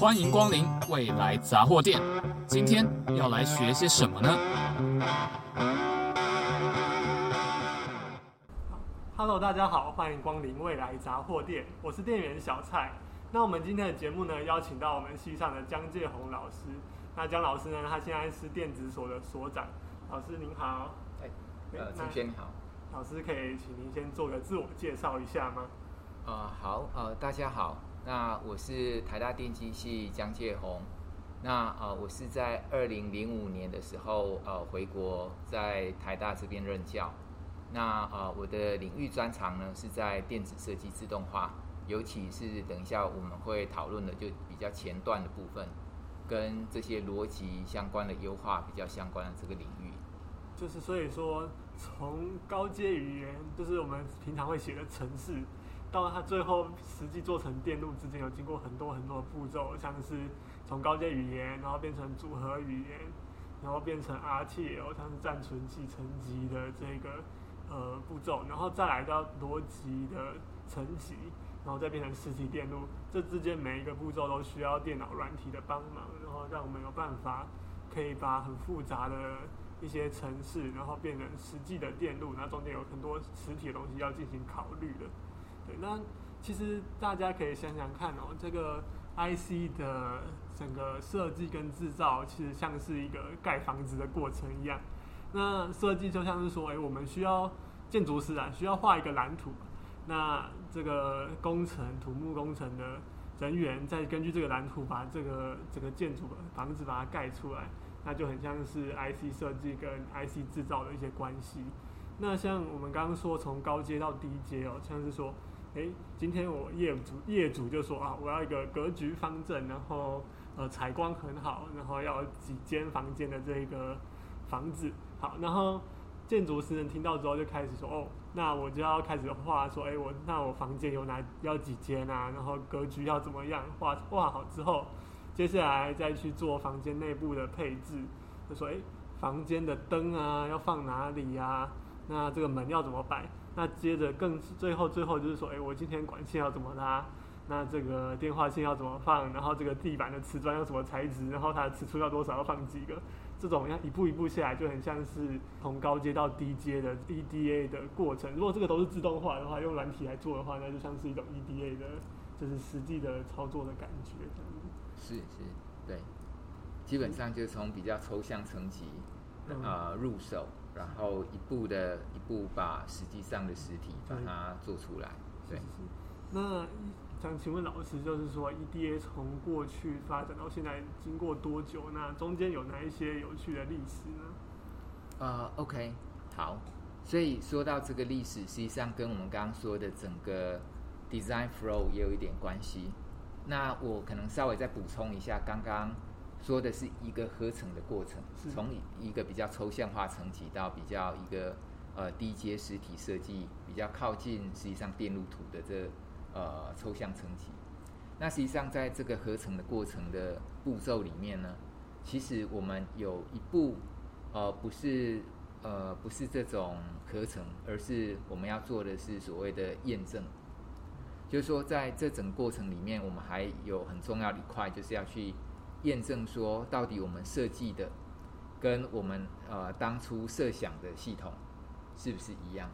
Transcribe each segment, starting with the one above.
欢迎光临未来杂货店。今天要来学些什么呢？Hello，大家好，欢迎光临未来杂货店，我是店员小蔡。那我们今天的节目呢，邀请到我们系上的江介宏老师。那江老师呢，他现在是电子所的所长。老师您好。哎，呃，陈轩你好。老师可以请您先做个自我介绍一下吗？啊、呃，好，呃，大家好。那我是台大电机系江介宏，那呃我是在二零零五年的时候呃回国，在台大这边任教。那呃我的领域专长呢是在电子设计自动化，尤其是等一下我们会讨论的就比较前段的部分，跟这些逻辑相关的优化比较相关的这个领域。就是所以说，从高阶语言，就是我们平常会写的程式。到它最后实际做成电路之间，有经过很多很多的步骤，像是从高阶语言，然后变成组合语言，然后变成 RTL，像是暂存器层级的这个呃步骤，然后再来到逻辑的层级，然后再变成实体电路。这之间每一个步骤都需要电脑软体的帮忙，然后让我们有办法可以把很复杂的一些程式，然后变成实际的电路，那中间有很多实体的东西要进行考虑的。那其实大家可以想想看哦，这个 IC 的整个设计跟制造，其实像是一个盖房子的过程一样。那设计就像是说，哎，我们需要建筑师啊，需要画一个蓝图。那这个工程土木工程的人员再根据这个蓝图，把这个这个建筑房子把它盖出来，那就很像是 IC 设计跟 IC 制造的一些关系。那像我们刚刚说，从高阶到低阶哦，像是说。诶，今天我业主业主就说啊，我要一个格局方正，然后呃采光很好，然后要几间房间的这个房子。好，然后建筑师人听到之后就开始说，哦，那我就要开始画说，诶，我那我房间有哪要几间啊？然后格局要怎么样？画画好之后，接下来再去做房间内部的配置，就说，诶，房间的灯啊要放哪里呀、啊？那这个门要怎么摆？那接着更最后最后就是说，哎，我今天管线要怎么拉？那这个电话线要怎么放？然后这个地板的瓷砖要什么材质？然后它的尺寸要多少？要放几个？这种要一步一步下来，就很像是从高阶到低阶的 EDA 的过程。如果这个都是自动化的话，用软体来做的话，那就像是一种 EDA 的，就是实际的操作的感觉。是是，对，基本上就是从比较抽象层级啊、呃、入手。然后一步的一步把实际上的实体把它做出来，对。是是是。那想请问老师，就是说 EDA 从过去发展到现在，经过多久？那中间有哪一些有趣的历史呢？呃，OK，好。所以说到这个历史，实际上跟我们刚刚说的整个 design flow 也有一点关系。那我可能稍微再补充一下刚刚。说的是一个合成的过程，从一个比较抽象化层级到比较一个呃低阶实体设计，比较靠近实际上电路图的这呃抽象层级。那实际上在这个合成的过程的步骤里面呢，其实我们有一步呃不是呃不是这种合成，而是我们要做的是所谓的验证。就是说在这整个过程里面，我们还有很重要的一块，就是要去。验证说，到底我们设计的跟我们呃当初设想的系统是不是一样？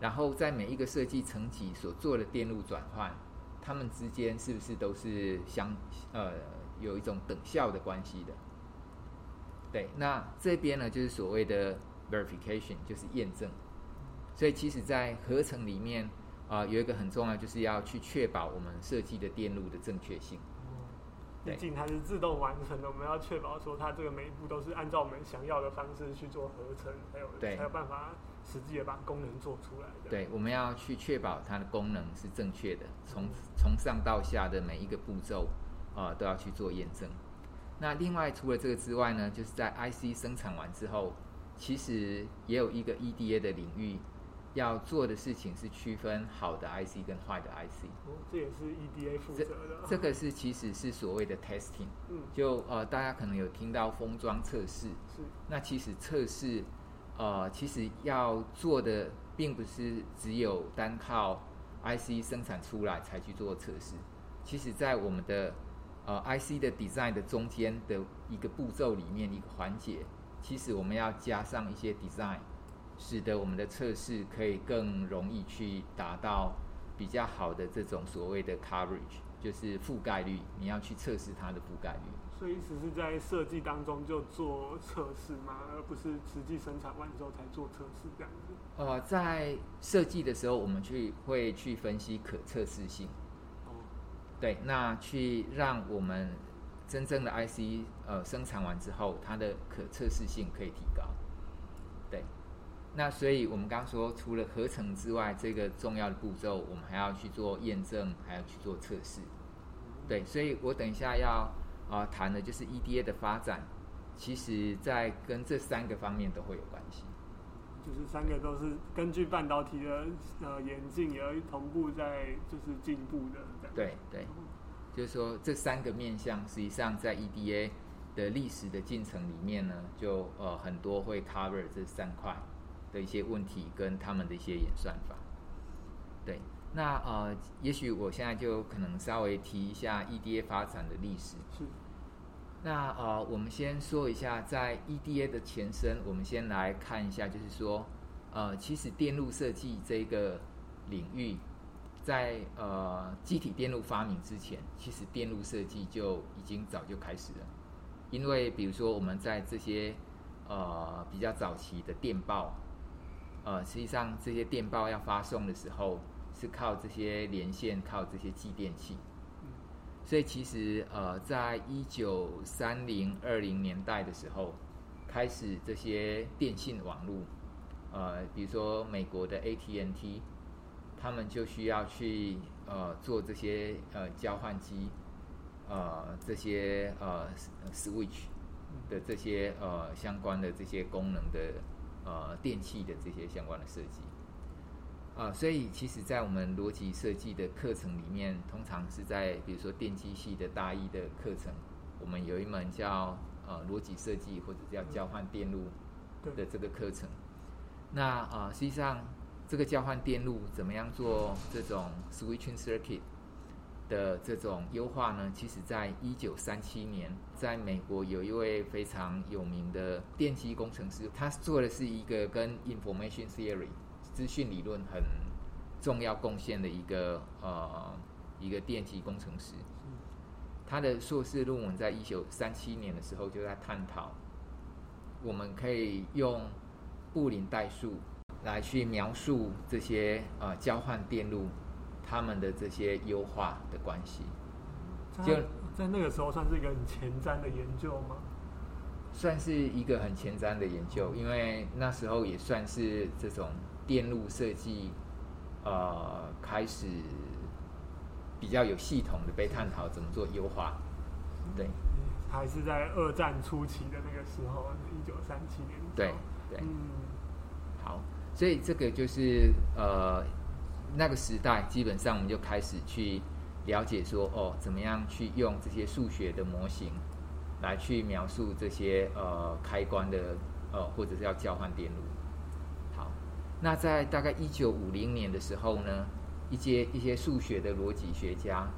然后在每一个设计层级所做的电路转换，它们之间是不是都是相呃有一种等效的关系的？对，那这边呢就是所谓的 verification，就是验证。所以其实，在合成里面啊、有一个很重要，就是要去确保我们设计的电路的正确性。毕竟它是自动完成的，我们要确保说它这个每一步都是按照我们想要的方式去做合成，还有才有办法实际的把功能做出来的。对，我们要去确保它的功能是正确的，从从上到下的每一个步骤啊、呃、都要去做验证。那另外除了这个之外呢，就是在 IC 生产完之后，其实也有一个 EDA 的领域。要做的事情是区分好的 IC 跟坏的 IC。哦，这也是 EDA 负责的。这，这个是其实是所谓的 testing。嗯。就呃，大家可能有听到封装测试。是。那其实测试，呃，其实要做的并不是只有单靠 IC 生产出来才去做测试。其实，在我们的呃 IC 的 design 的中间的一个步骤里面一个环节，其实我们要加上一些 design，使得我们的测试可以更容易去达到比较好的这种所谓的 coverage，就是覆盖率，你要去测试它的覆盖率。所以只是在设计当中就做测试吗？而不是实际生产完之后才做测试这样子？呃，在设计的时候，我们去会去分析可测试性。哦，对，那去让我们真正的 IC 呃生产完之后，它的可测试性可以提高。对，那所以我们刚刚说，除了合成之外，这个重要的步骤，我们还要去做验证，还要去做测试。对，所以我等一下要。啊，谈的就是 EDA 的发展，其实在跟这三个方面都会有关系。就是三个都是根据半导体的呃演进而同步在就是进步的。对对，就是说这三个面向，实际上在 EDA 的历史的进程里面呢，就呃很多会 cover 这三块的一些问题跟他们的一些演算法。对。那呃，也许我现在就可能稍微提一下 EDA 发展的历史。是。那呃，我们先说一下，在 EDA 的前身，我们先来看一下，就是说，呃，其实电路设计这个领域，在呃，机体电路发明之前，其实电路设计就已经早就开始了。因为比如说，我们在这些呃比较早期的电报，呃，实际上这些电报要发送的时候。是靠这些连线，靠这些继电器，所以其实呃，在一九三零二零年代的时候，开始这些电信网络，呃，比如说美国的 AT&T，他们就需要去呃做这些呃交换机，呃这些呃 switch 的这些呃相关的这些功能的呃电器的这些相关的设计。啊，所以其实，在我们逻辑设计的课程里面，通常是在比如说电机系的大一的课程，我们有一门叫呃逻辑设计或者叫交换电路的这个课程。那啊，实际上这个交换电路怎么样做这种 switching circuit 的这种优化呢？其实，在一九三七年，在美国有一位非常有名的电机工程师，他做的是一个跟 information theory。资讯理论很重要贡献的一个呃一个电机工程师，他的硕士论文在一九三七年的时候就在探讨，我们可以用布林代数来去描述这些呃交换电路他们的这些优化的关系。就在那个时候算是一个很前瞻的研究吗？算是一个很前瞻的研究，因为那时候也算是这种。电路设计，呃，开始比较有系统的被探讨怎么做优化，对，还是在二战初期的那个时候，一九三七年。对对，嗯，好，所以这个就是呃那个时代，基本上我们就开始去了解说，哦，怎么样去用这些数学的模型来去描述这些呃开关的呃或者是要交换电路。好那在大概一九五零年的时候呢，一些一些数学的逻辑学家，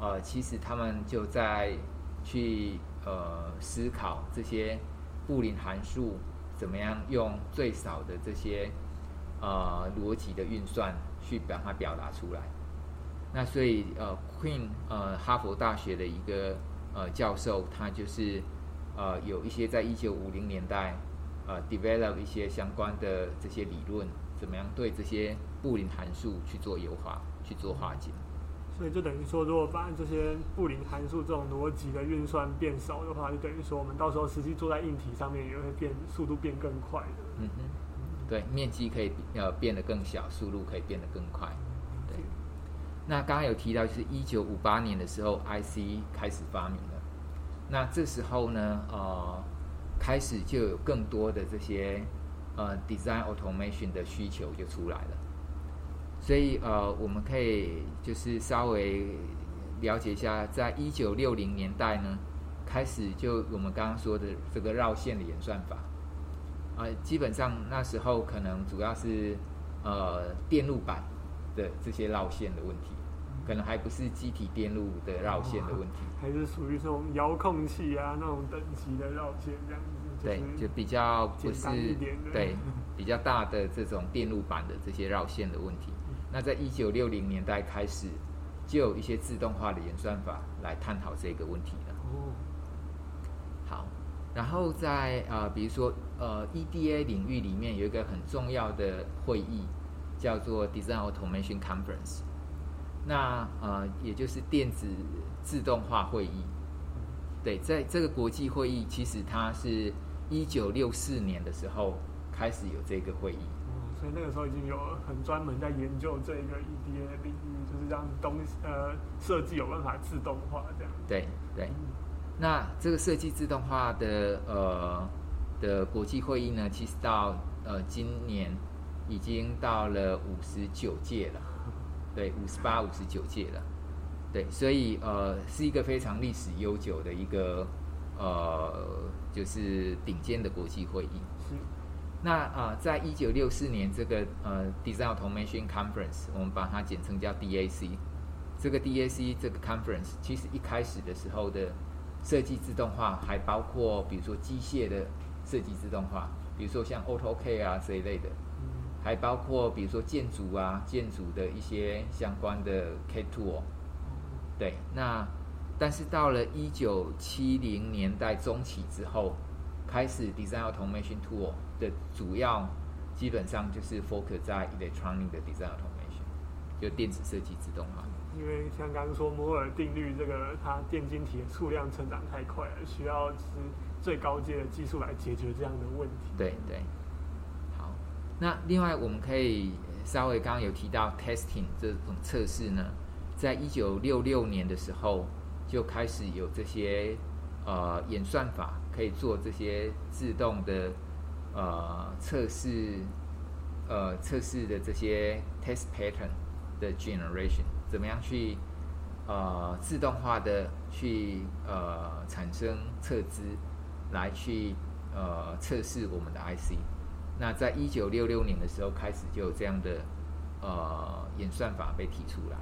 呃，其实他们就在去呃思考这些布林函数怎么样用最少的这些呃逻辑的运算去把它表达出来。那所以呃，Queen 呃哈佛大学的一个呃教授，他就是呃有一些在一九五零年代。呃，develop 一些相关的这些理论，怎么样对这些布林函数去做优化、去做化解？所以就等于说，如果把这些布林函数这种逻辑的运算变少的话，就等于说我们到时候实际做在硬体上面也会变速度变更快的。嗯哼，对，面积可以呃变得更小，速度可以变得更快。对。那刚刚有提到，就是一九五八年的时候，IC 开始发明了。那这时候呢，呃。开始就有更多的这些呃 design automation 的需求就出来了，所以呃我们可以就是稍微了解一下，在一九六零年代呢，开始就我们刚刚说的这个绕线的演算法，呃基本上那时候可能主要是呃电路板的这些绕线的问题，可能还不是机体电路的绕线的问题，还是属于这种遥控器啊那种等级的绕线这样子。对，就比较不是对 比较大的这种电路板的这些绕线的问题。那在一九六零年代开始，就有一些自动化的演算法来探讨这个问题了。哦，好，然后在呃，比如说呃，EDA 领域里面有一个很重要的会议，叫做 Design Automation Conference。那呃，也就是电子自动化会议。对，在这个国际会议，其实它是一九六四年的时候开始有这个会议。所以那个时候已经有很专门在研究这个 EDA 领域，就是让东呃设计有办法自动化这样。对对，那这个设计自动化的呃的国际会议呢，其实到呃今年已经到了五十九届了，对，五十八、五十九届了，对，所以呃是一个非常历史悠久的一个呃就是顶尖的国际会议。是。那啊、呃，在一九六四年这个呃 Design Automation Conference，我们把它简称叫 DAC。这个 DAC 这个 conference，其实一开始的时候的设计自动化，还包括比如说机械的设计自动化，比如说像 AutoCAD 啊这一类的，还包括比如说建筑啊建筑的一些相关的 CAD tool。对，那但是到了一九七零年代中期之后，开始 Design Automation tool。的主要基本上就是 focus 在 electronic 的 design automation，就电子设计自动化。因为像刚刚说摩尔定律，这个它电晶体的数量成长太快了，需要是最高阶的技术来解决这样的问题。对对。好，那另外我们可以稍微刚刚有提到 testing 这种测试呢，在一九六六年的时候就开始有这些呃演算法可以做这些自动的。呃，测试，呃，测试的这些 test pattern 的 generation，怎么样去呃自动化的去呃产生测资，来去呃测试我们的 IC。那在一九六六年的时候开始就有这样的呃演算法被提出来。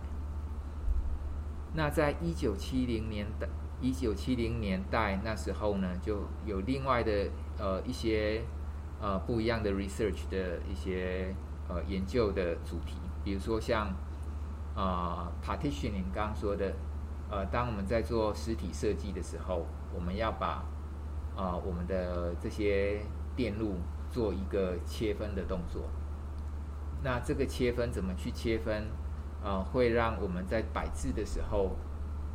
那在一九七零年代，一九七零年代那时候呢，就有另外的呃一些。呃，不一样的 research 的一些呃研究的主题，比如说像呃 partitioning 刚刚说的，呃，当我们在做实体设计的时候，我们要把呃我们的这些电路做一个切分的动作。那这个切分怎么去切分？呃，会让我们在摆置的时候，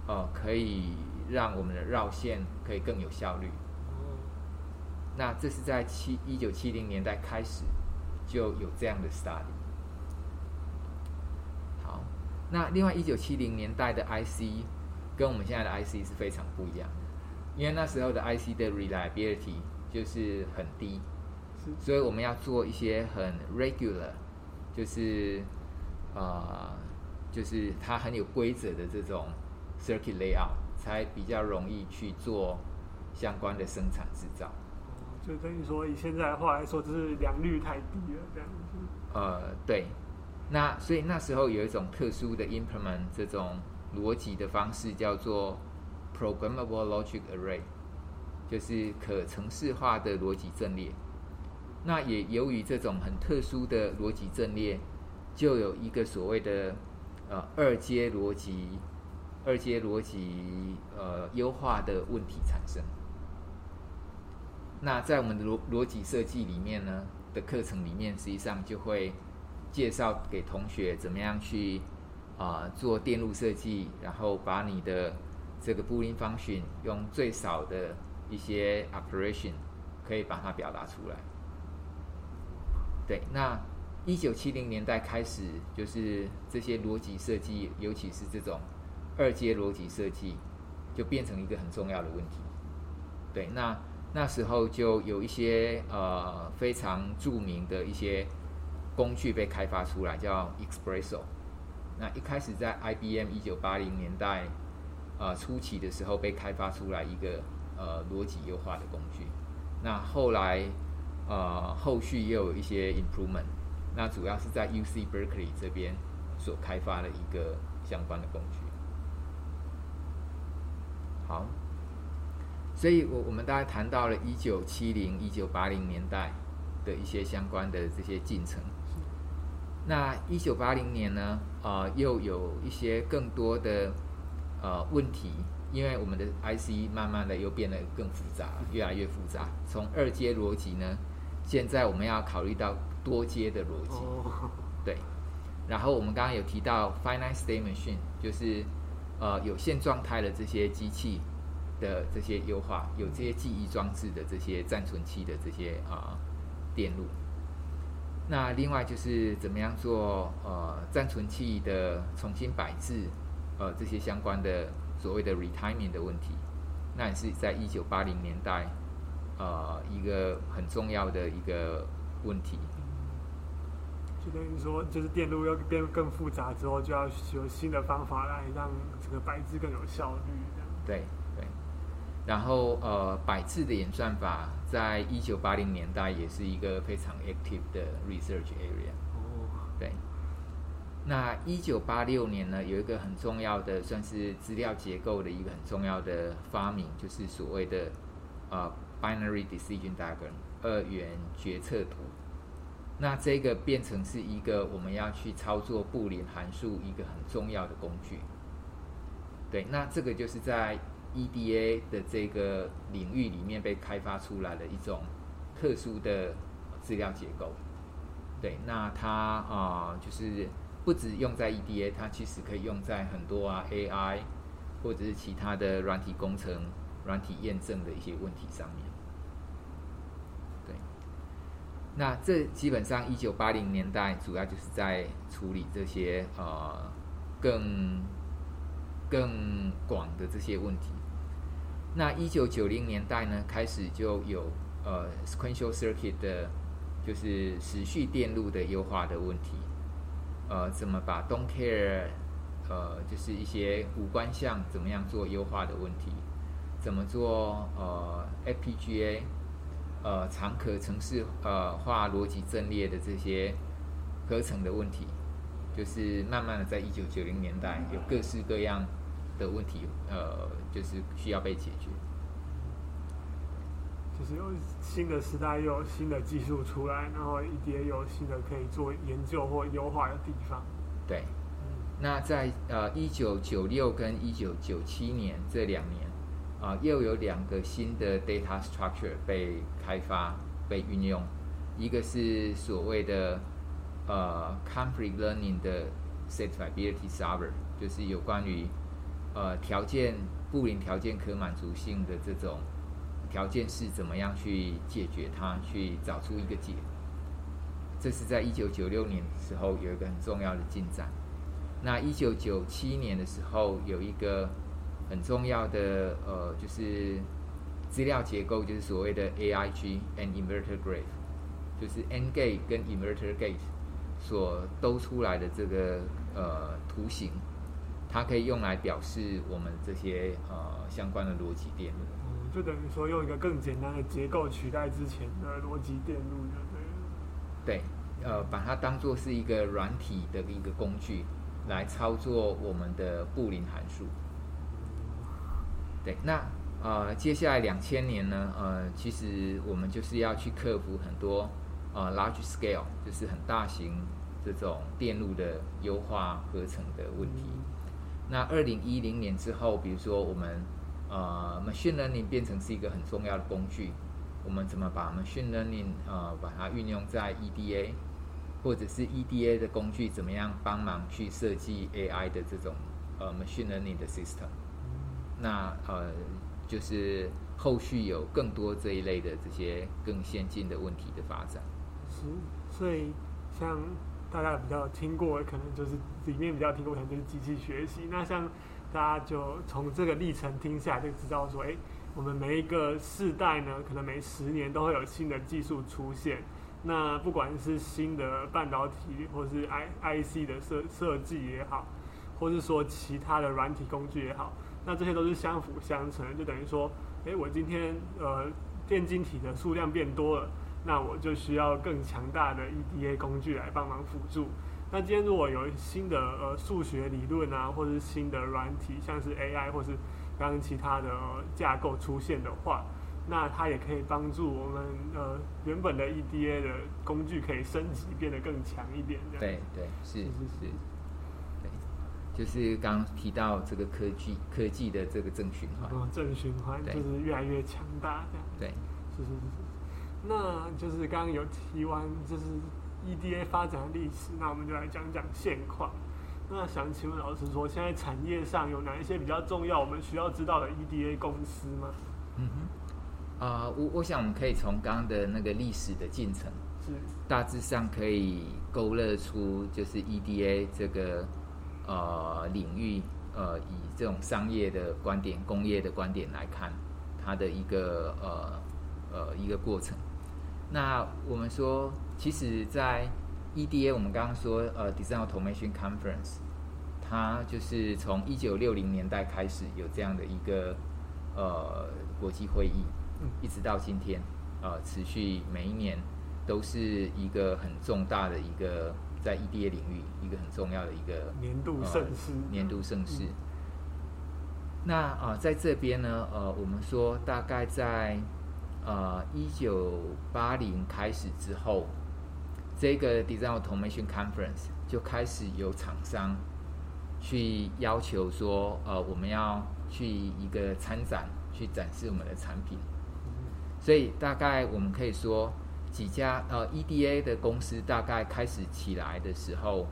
呃，可以让我们的绕线可以更有效率。那这是在七一九七零年代开始就有这样的 study。好，那另外一九七零年代的 IC 跟我们现在的 IC 是非常不一样的，因为那时候的 IC 的 reliability 就是很低，所以我们要做一些很 regular，就是呃，就是它很有规则的这种 circuit layout，才比较容易去做相关的生产制造。就等于说，以现在的话来说，就是良率太低了，这样子。呃，对。那所以那时候有一种特殊的 implement 这种逻辑的方式，叫做 programmable logic array，就是可程式化的逻辑阵列。那也由于这种很特殊的逻辑阵列，就有一个所谓的呃二阶逻辑、二阶逻辑呃优化的问题产生。那在我们的逻逻辑设计里面呢的课程里面，实际上就会介绍给同学怎么样去啊、做电路设计，然后把你的这个 Boolean function 用最少的一些 operation 可以把它表达出来。对，那一九七零年代开始，就是这些逻辑设计，尤其是这种二阶逻辑设计，就变成一个很重要的问题。对，那。那时候就有一些呃非常著名的一些工具被开发出来，叫 Espresso。那一开始在 IBM 一九八零年代呃初期的时候被开发出来一个呃逻辑优化的工具。那后来呃后续也有一些 improvement。那主要是在 UC Berkeley 这边所开发的一个相关的工具。好，所以我我们大概谈到了一九七零、一九八零年代的一些相关的这些进程。那一九八零年呢，呃，又有一些更多的呃问题，因为我们的 IC 慢慢的又变得更复杂，越来越复杂。从二阶逻辑呢，现在我们要考虑到多阶的逻辑，对。然后我们刚刚有提到 finite state machine，就是呃有限状态的这些机器的这些优化，有这些记忆装置的这些暂存器的这些啊、呃、电路。那另外就是怎么样做呃暂存器的重新摆置，呃这些相关的所谓的 retiming 的问题，那也是在一九八零年代呃一个很重要的一个问题。就等于说，就是电路要变更复杂之后，就要有新的方法来让这个摆置更有效率。这样对对。然后呃，百字的演算法在一九八零年代也是一个非常 active 的 research area。哦。对。那一九八六年呢，有一个很重要的，算是资料结构的一个很重要的发明，就是所谓的呃 binary decision diagram 二元决策图。那这个变成是一个我们要去操作布林函数一个很重要的工具。对，那这个就是在 EDA 的这个领域里面被开发出来的一种特殊的资料结构。对，那它啊、就是不止用在 EDA，它其实可以用在很多啊 AI 或者是其他的软体工程、软体验证的一些问题上面。对那这基本上一九八零年代主要就是在处理这些呃更更广的这些问题。那一九九零年代呢，开始就有呃 sequential circuit 的，就是时序电路的优化的问题。呃，怎么把 don't care 呃就是一些无关项怎么样做优化的问题？怎么做呃 FPGA？呃，常可程式呃化逻辑阵列的这些合成的问题，就是慢慢的在一九九零年代有各式各样的问题，呃，就是需要被解决。就是有新的时代，又有新的技术出来，然后也有新的可以做研究或优化的地方。对，那在呃一九九六跟一九九七年这两年。啊，又有两个新的 data structure 被开发、被运用，一个是所谓的呃 conflict learning 的 satisfiability server，就是有关于呃条件布林条件可满足性的这种条件是怎么样去解决它，去找出一个解。这是在一九九六年的时候有一个很重要的进展。那一九九七年的时候有一个。很重要的呃，就是资料结构，就是所谓的 AIG and inverter graph，就是 N gate 跟 inverter gate 所兜出来的这个呃图形，它可以用来表示我们这些呃相关的逻辑电路。嗯，就等于说用一个更简单的结构取代之前的逻辑电路，对，呃，把它当做是一个软体的一个工具来操作我们的布林函数。对，那呃，接下来两千年呢，呃，其实我们就是要去克服很多呃 large scale，就是很大型这种电路的优化合成的问题。嗯、那二零一零年之后，比如说我们呃 machine learning 变成是一个很重要的工具，我们怎么把 machine learning 呃把它运用在 EDA，或者是 EDA 的工具怎么样帮忙去设计 AI 的这种呃 machine learning 的 system。那呃，就是后续有更多这一类的这些更先进的问题的发展。是，所以像大家比较听过，可能就是里面比较听过，可能就是机器学习。那像大家就从这个历程听下来，就知道说，哎，我们每一个世代呢，可能每十年都会有新的技术出现。那不管是新的半导体，或是 I I C 的设设计也好，或是说其他的软体工具也好。那这些都是相辅相成，就等于说，哎，我今天呃电晶体的数量变多了，那我就需要更强大的 EDA 工具来帮忙辅助。那今天如果有新的呃数学理论啊，或者是新的软体，像是 AI 或是刚刚其他的、呃、架构出现的话，那它也可以帮助我们呃原本的 EDA 的工具可以升级，变得更强一点。对对，是是是。对，就是刚刚提到这个科技科技的这个正循环。哦，正循环就是越来越强大这样。对，是是是是。那就是刚刚有提完，就是 EDA 发展的历史，那我们就来讲讲现况。那想请问老师说，现在产业上有哪一些比较重要，我们需要知道的 EDA 公司吗？嗯哼，啊、呃，我我想我们可以从刚刚的那个历史的进程，是大致上可以勾勒出，就是 EDA 这个呃领域，呃，以这种商业的观点、工业的观点来看，它的一个呃呃一个过程。那我们说，其实，在 EDA，我们刚刚说，呃，Design Automation Conference，它就是从一九六零年代开始有这样的一个呃国际会议，一直到今天，呃，持续每一年都是一个很重大的一个在 EDA 领域一个很重要的一个年度盛事。呃、年度盛事。那啊、呃，在这边呢，呃，我们说大概在呃一九八零开始之后。这个 Design Automation Conference 就开始有厂商去要求说，呃，我们要去一个参展，去展示我们的产品。所以大概我们可以说，几家呃 EDA 的公司大概开始起来的时候，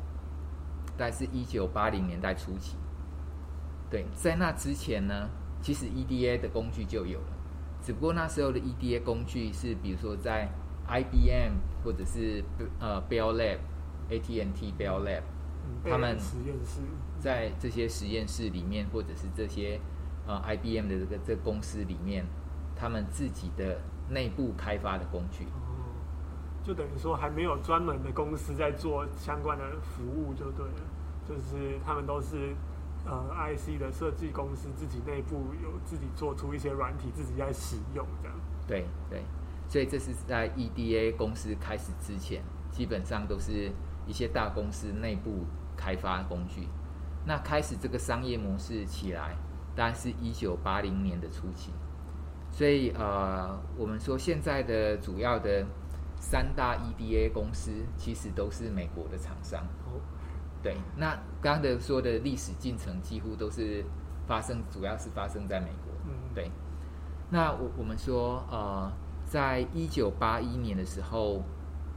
但是一九八零年代初期。对，在那之前呢，其实 EDA 的工具就有了，只不过那时候的 EDA 工具是，比如说在 IBM 或者是呃 Bell Lab、AT&T Bell Lab，他们实验室在这些实验室里面，或者是这些呃 IBM 的这个这个公司里面，他们自己的内部开发的工具。哦，就等于说还没有专门的公司在做相关的服务就对了，就是他们都是呃 IC 的设计公司自己内部有自己做出一些软体，自己在使用这样。对对。所以这是在 EDA 公司开始之前，基本上都是一些大公司内部开发工具。那开始这个商业模式起来，大概是一九八零年的初期。所以呃，我们说现在的主要的三大 EDA 公司，其实都是美国的厂商。对，那刚刚的说的历史进程，几乎都是发生，主要是发生在美国。对。那我我们说呃。在一九八一年的时候，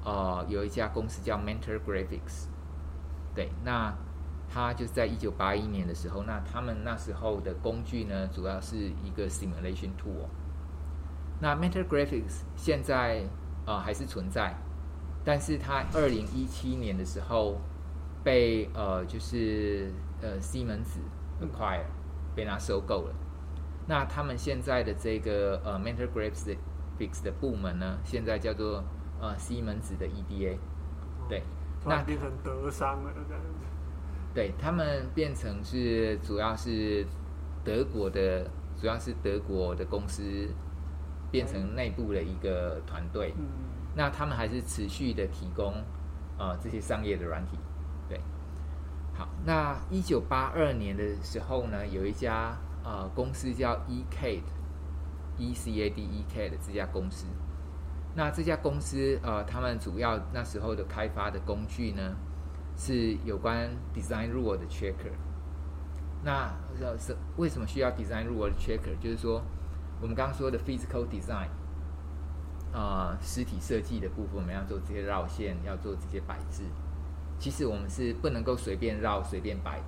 呃，有一家公司叫 Mentor Graphics，对，那他就是在一九八一年的时候，那他们那时候的工具呢，主要是一个 simulation tool。那 Mentor Graphics 现在呃还是存在，但是他二零一七年的时候被呃就是呃西门子 acquire 被他收购了。那他们现在的这个呃 Mentor Graphics Fix 的部门呢，现在叫做呃西门子的 EDA，对，那变成德商了这样子。对，他们变成是主要是德国的，主要是德国的公司变成内部的一个团队。嗯。那他们还是持续的提供呃这些商业的软体。对。好，那一九八二年的时候呢，有一家呃公司叫 eCAD。E C A D E K 的这家公司，那这家公司呃，他们主要那时候的开发的工具呢，是有关 Design Rule 的 Checker。那要是为什么需要 Design Rule 的 Checker？就是说，我们刚刚说的 Physical Design，呃，实体设计的部分，我们要做这些绕线，要做这些摆置，其实我们是不能够随便绕、随便摆的。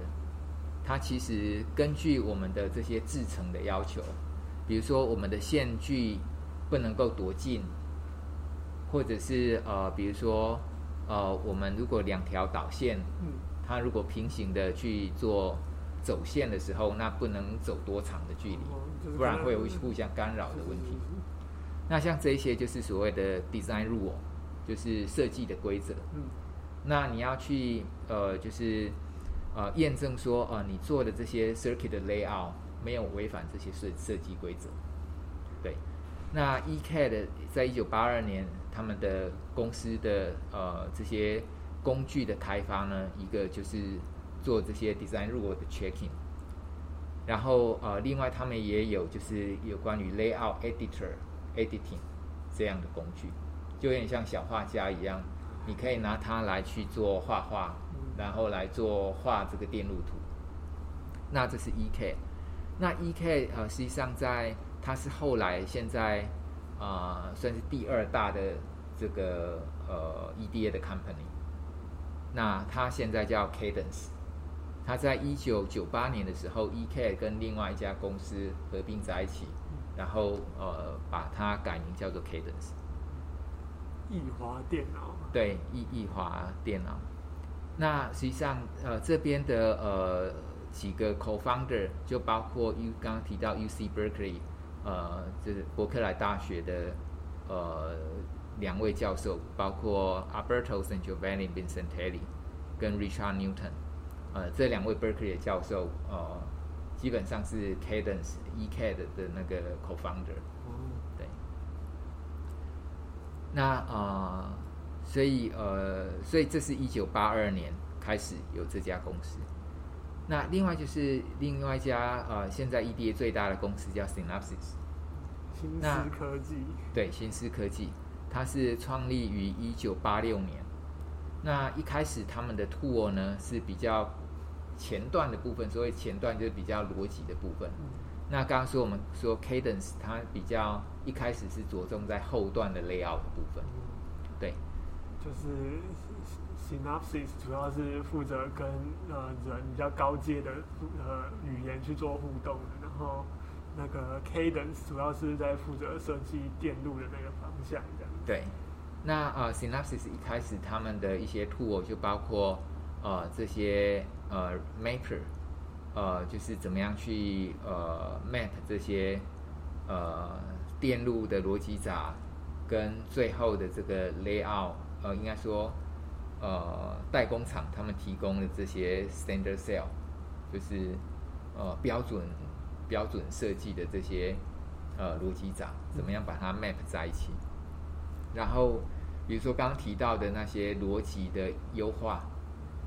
它其实根据我们的这些制成的要求。比如说，我们的线距不能够多近，或者是呃，比如说呃，我们如果两条导线，它如果平行的去做走线的时候，那不能走多长的距离，不然会有互相干扰的问题。那像这些就是所谓的 design rule，就是设计的规则。那你要去呃，就是呃，验证说呃，你做的这些 circuit 的 layout。没有违反这些设设计规则，对。那 ECAD 在一九八二年，他们的公司的呃这些工具的开发呢，一个就是做这些 design rule 的 checking，然后呃，另外他们也有就是有关于 layout editor editing 这样的工具，就有点像小画家一样，你可以拿它来去做画画，然后来做画这个电路图。那这是 ECAD，那 ECAD 呃，实际上在它是后来现在啊、呃，算是第二大的这个呃 EDA 的 company。那它现在叫 Cadence，它在一九九八年的时候，ECAD 跟另外一家公司合并在一起，然后呃把它改名叫做 Cadence。易华电脑。对，易易华电脑。那实际上呃这边的呃几个 co-founder 就包括 U 刚刚提到 UC Berkeley。呃，就是伯克莱大学的呃两位教授，包括 Alberto Sangiovanni Vincentelli 跟 Richard Newton，呃，这两位 Berkeley 的教授，呃，基本上是 Cadence ECAD 的那个 co-founder。对。那呃，所以呃，所以这是一九八二年开始有这家公司。那另外就是另外一家呃，现在 EDA 最大的公司叫 Synopsys，新思科技。对，新思科技，它是创立于一九八六年。那一开始他们的 tool 呢是比较前段的部分，所谓前段就是比较逻辑的部分。嗯、那刚刚说我们说 Cadence，它比较一开始是着重在后段的 layout 的部分。就是。Synopsis 主要是负责跟呃人比较高阶的呃语言去做互动的，然后那个 Cadence 主要是在负责设计电路的那个方向这样。对，那呃 Synopsis 一开始他们的一些 tool 就包括呃这些呃 maker，呃就是怎么样去呃 map 这些呃电路的逻辑闸跟最后的这个 layout，呃应该说。呃，代工厂他们提供的这些 standard cell，就是呃标准标准设计的这些呃逻辑闸，怎么样把它 map 在一起？然后比如说刚刚提到的那些逻辑的优化，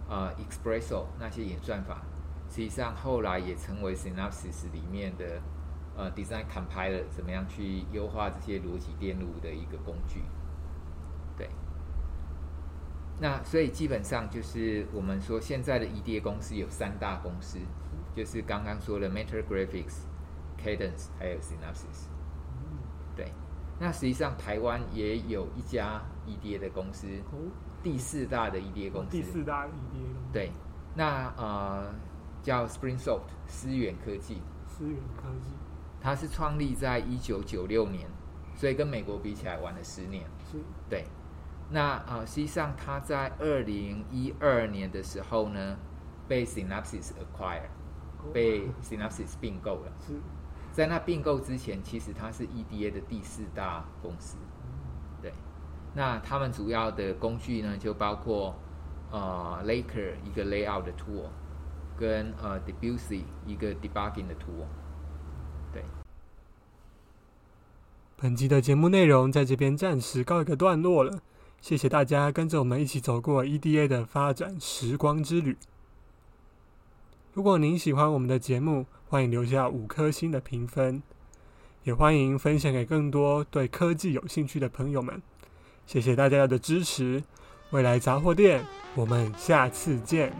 呃，expresso 那些演算法，实际上后来也成为 Synopsys 里面的呃 design compiler，怎么样去优化这些逻辑电路的一个工具。那所以基本上就是我们说现在的 EDA 公司有三大公司，就是刚刚说的 Mentor Graphics、Cadence 还有 Synopsys。对，那实际上台湾也有一家 EDA 的公司，第四大的 EDA 公司。第四大 EDA 公司。对，那呃叫 Springsoft 思源科技。思源科技。它是创立在一九九六年，所以跟美国比起来晚了十年。是。对。那啊，实际上他在二零一二年的时候呢，被 Synopsys acquire，被 Synopsys 并购了。是，在那并购之前，其实它是 EDA 的第四大公司。对，那他们主要的工具呢，就包括呃 Laker 一个 layout 的 tool，跟呃 Debussy 一个 debugging 的 tool。对。本集的节目内容在这边暂时告一个段落了。谢谢大家跟着我们一起走过 EDA 的发展时光之旅。如果您喜欢我们的节目，欢迎留下五颗星的评分，也欢迎分享给更多对科技有兴趣的朋友们。谢谢大家的支持，未来杂货店，我们下次见。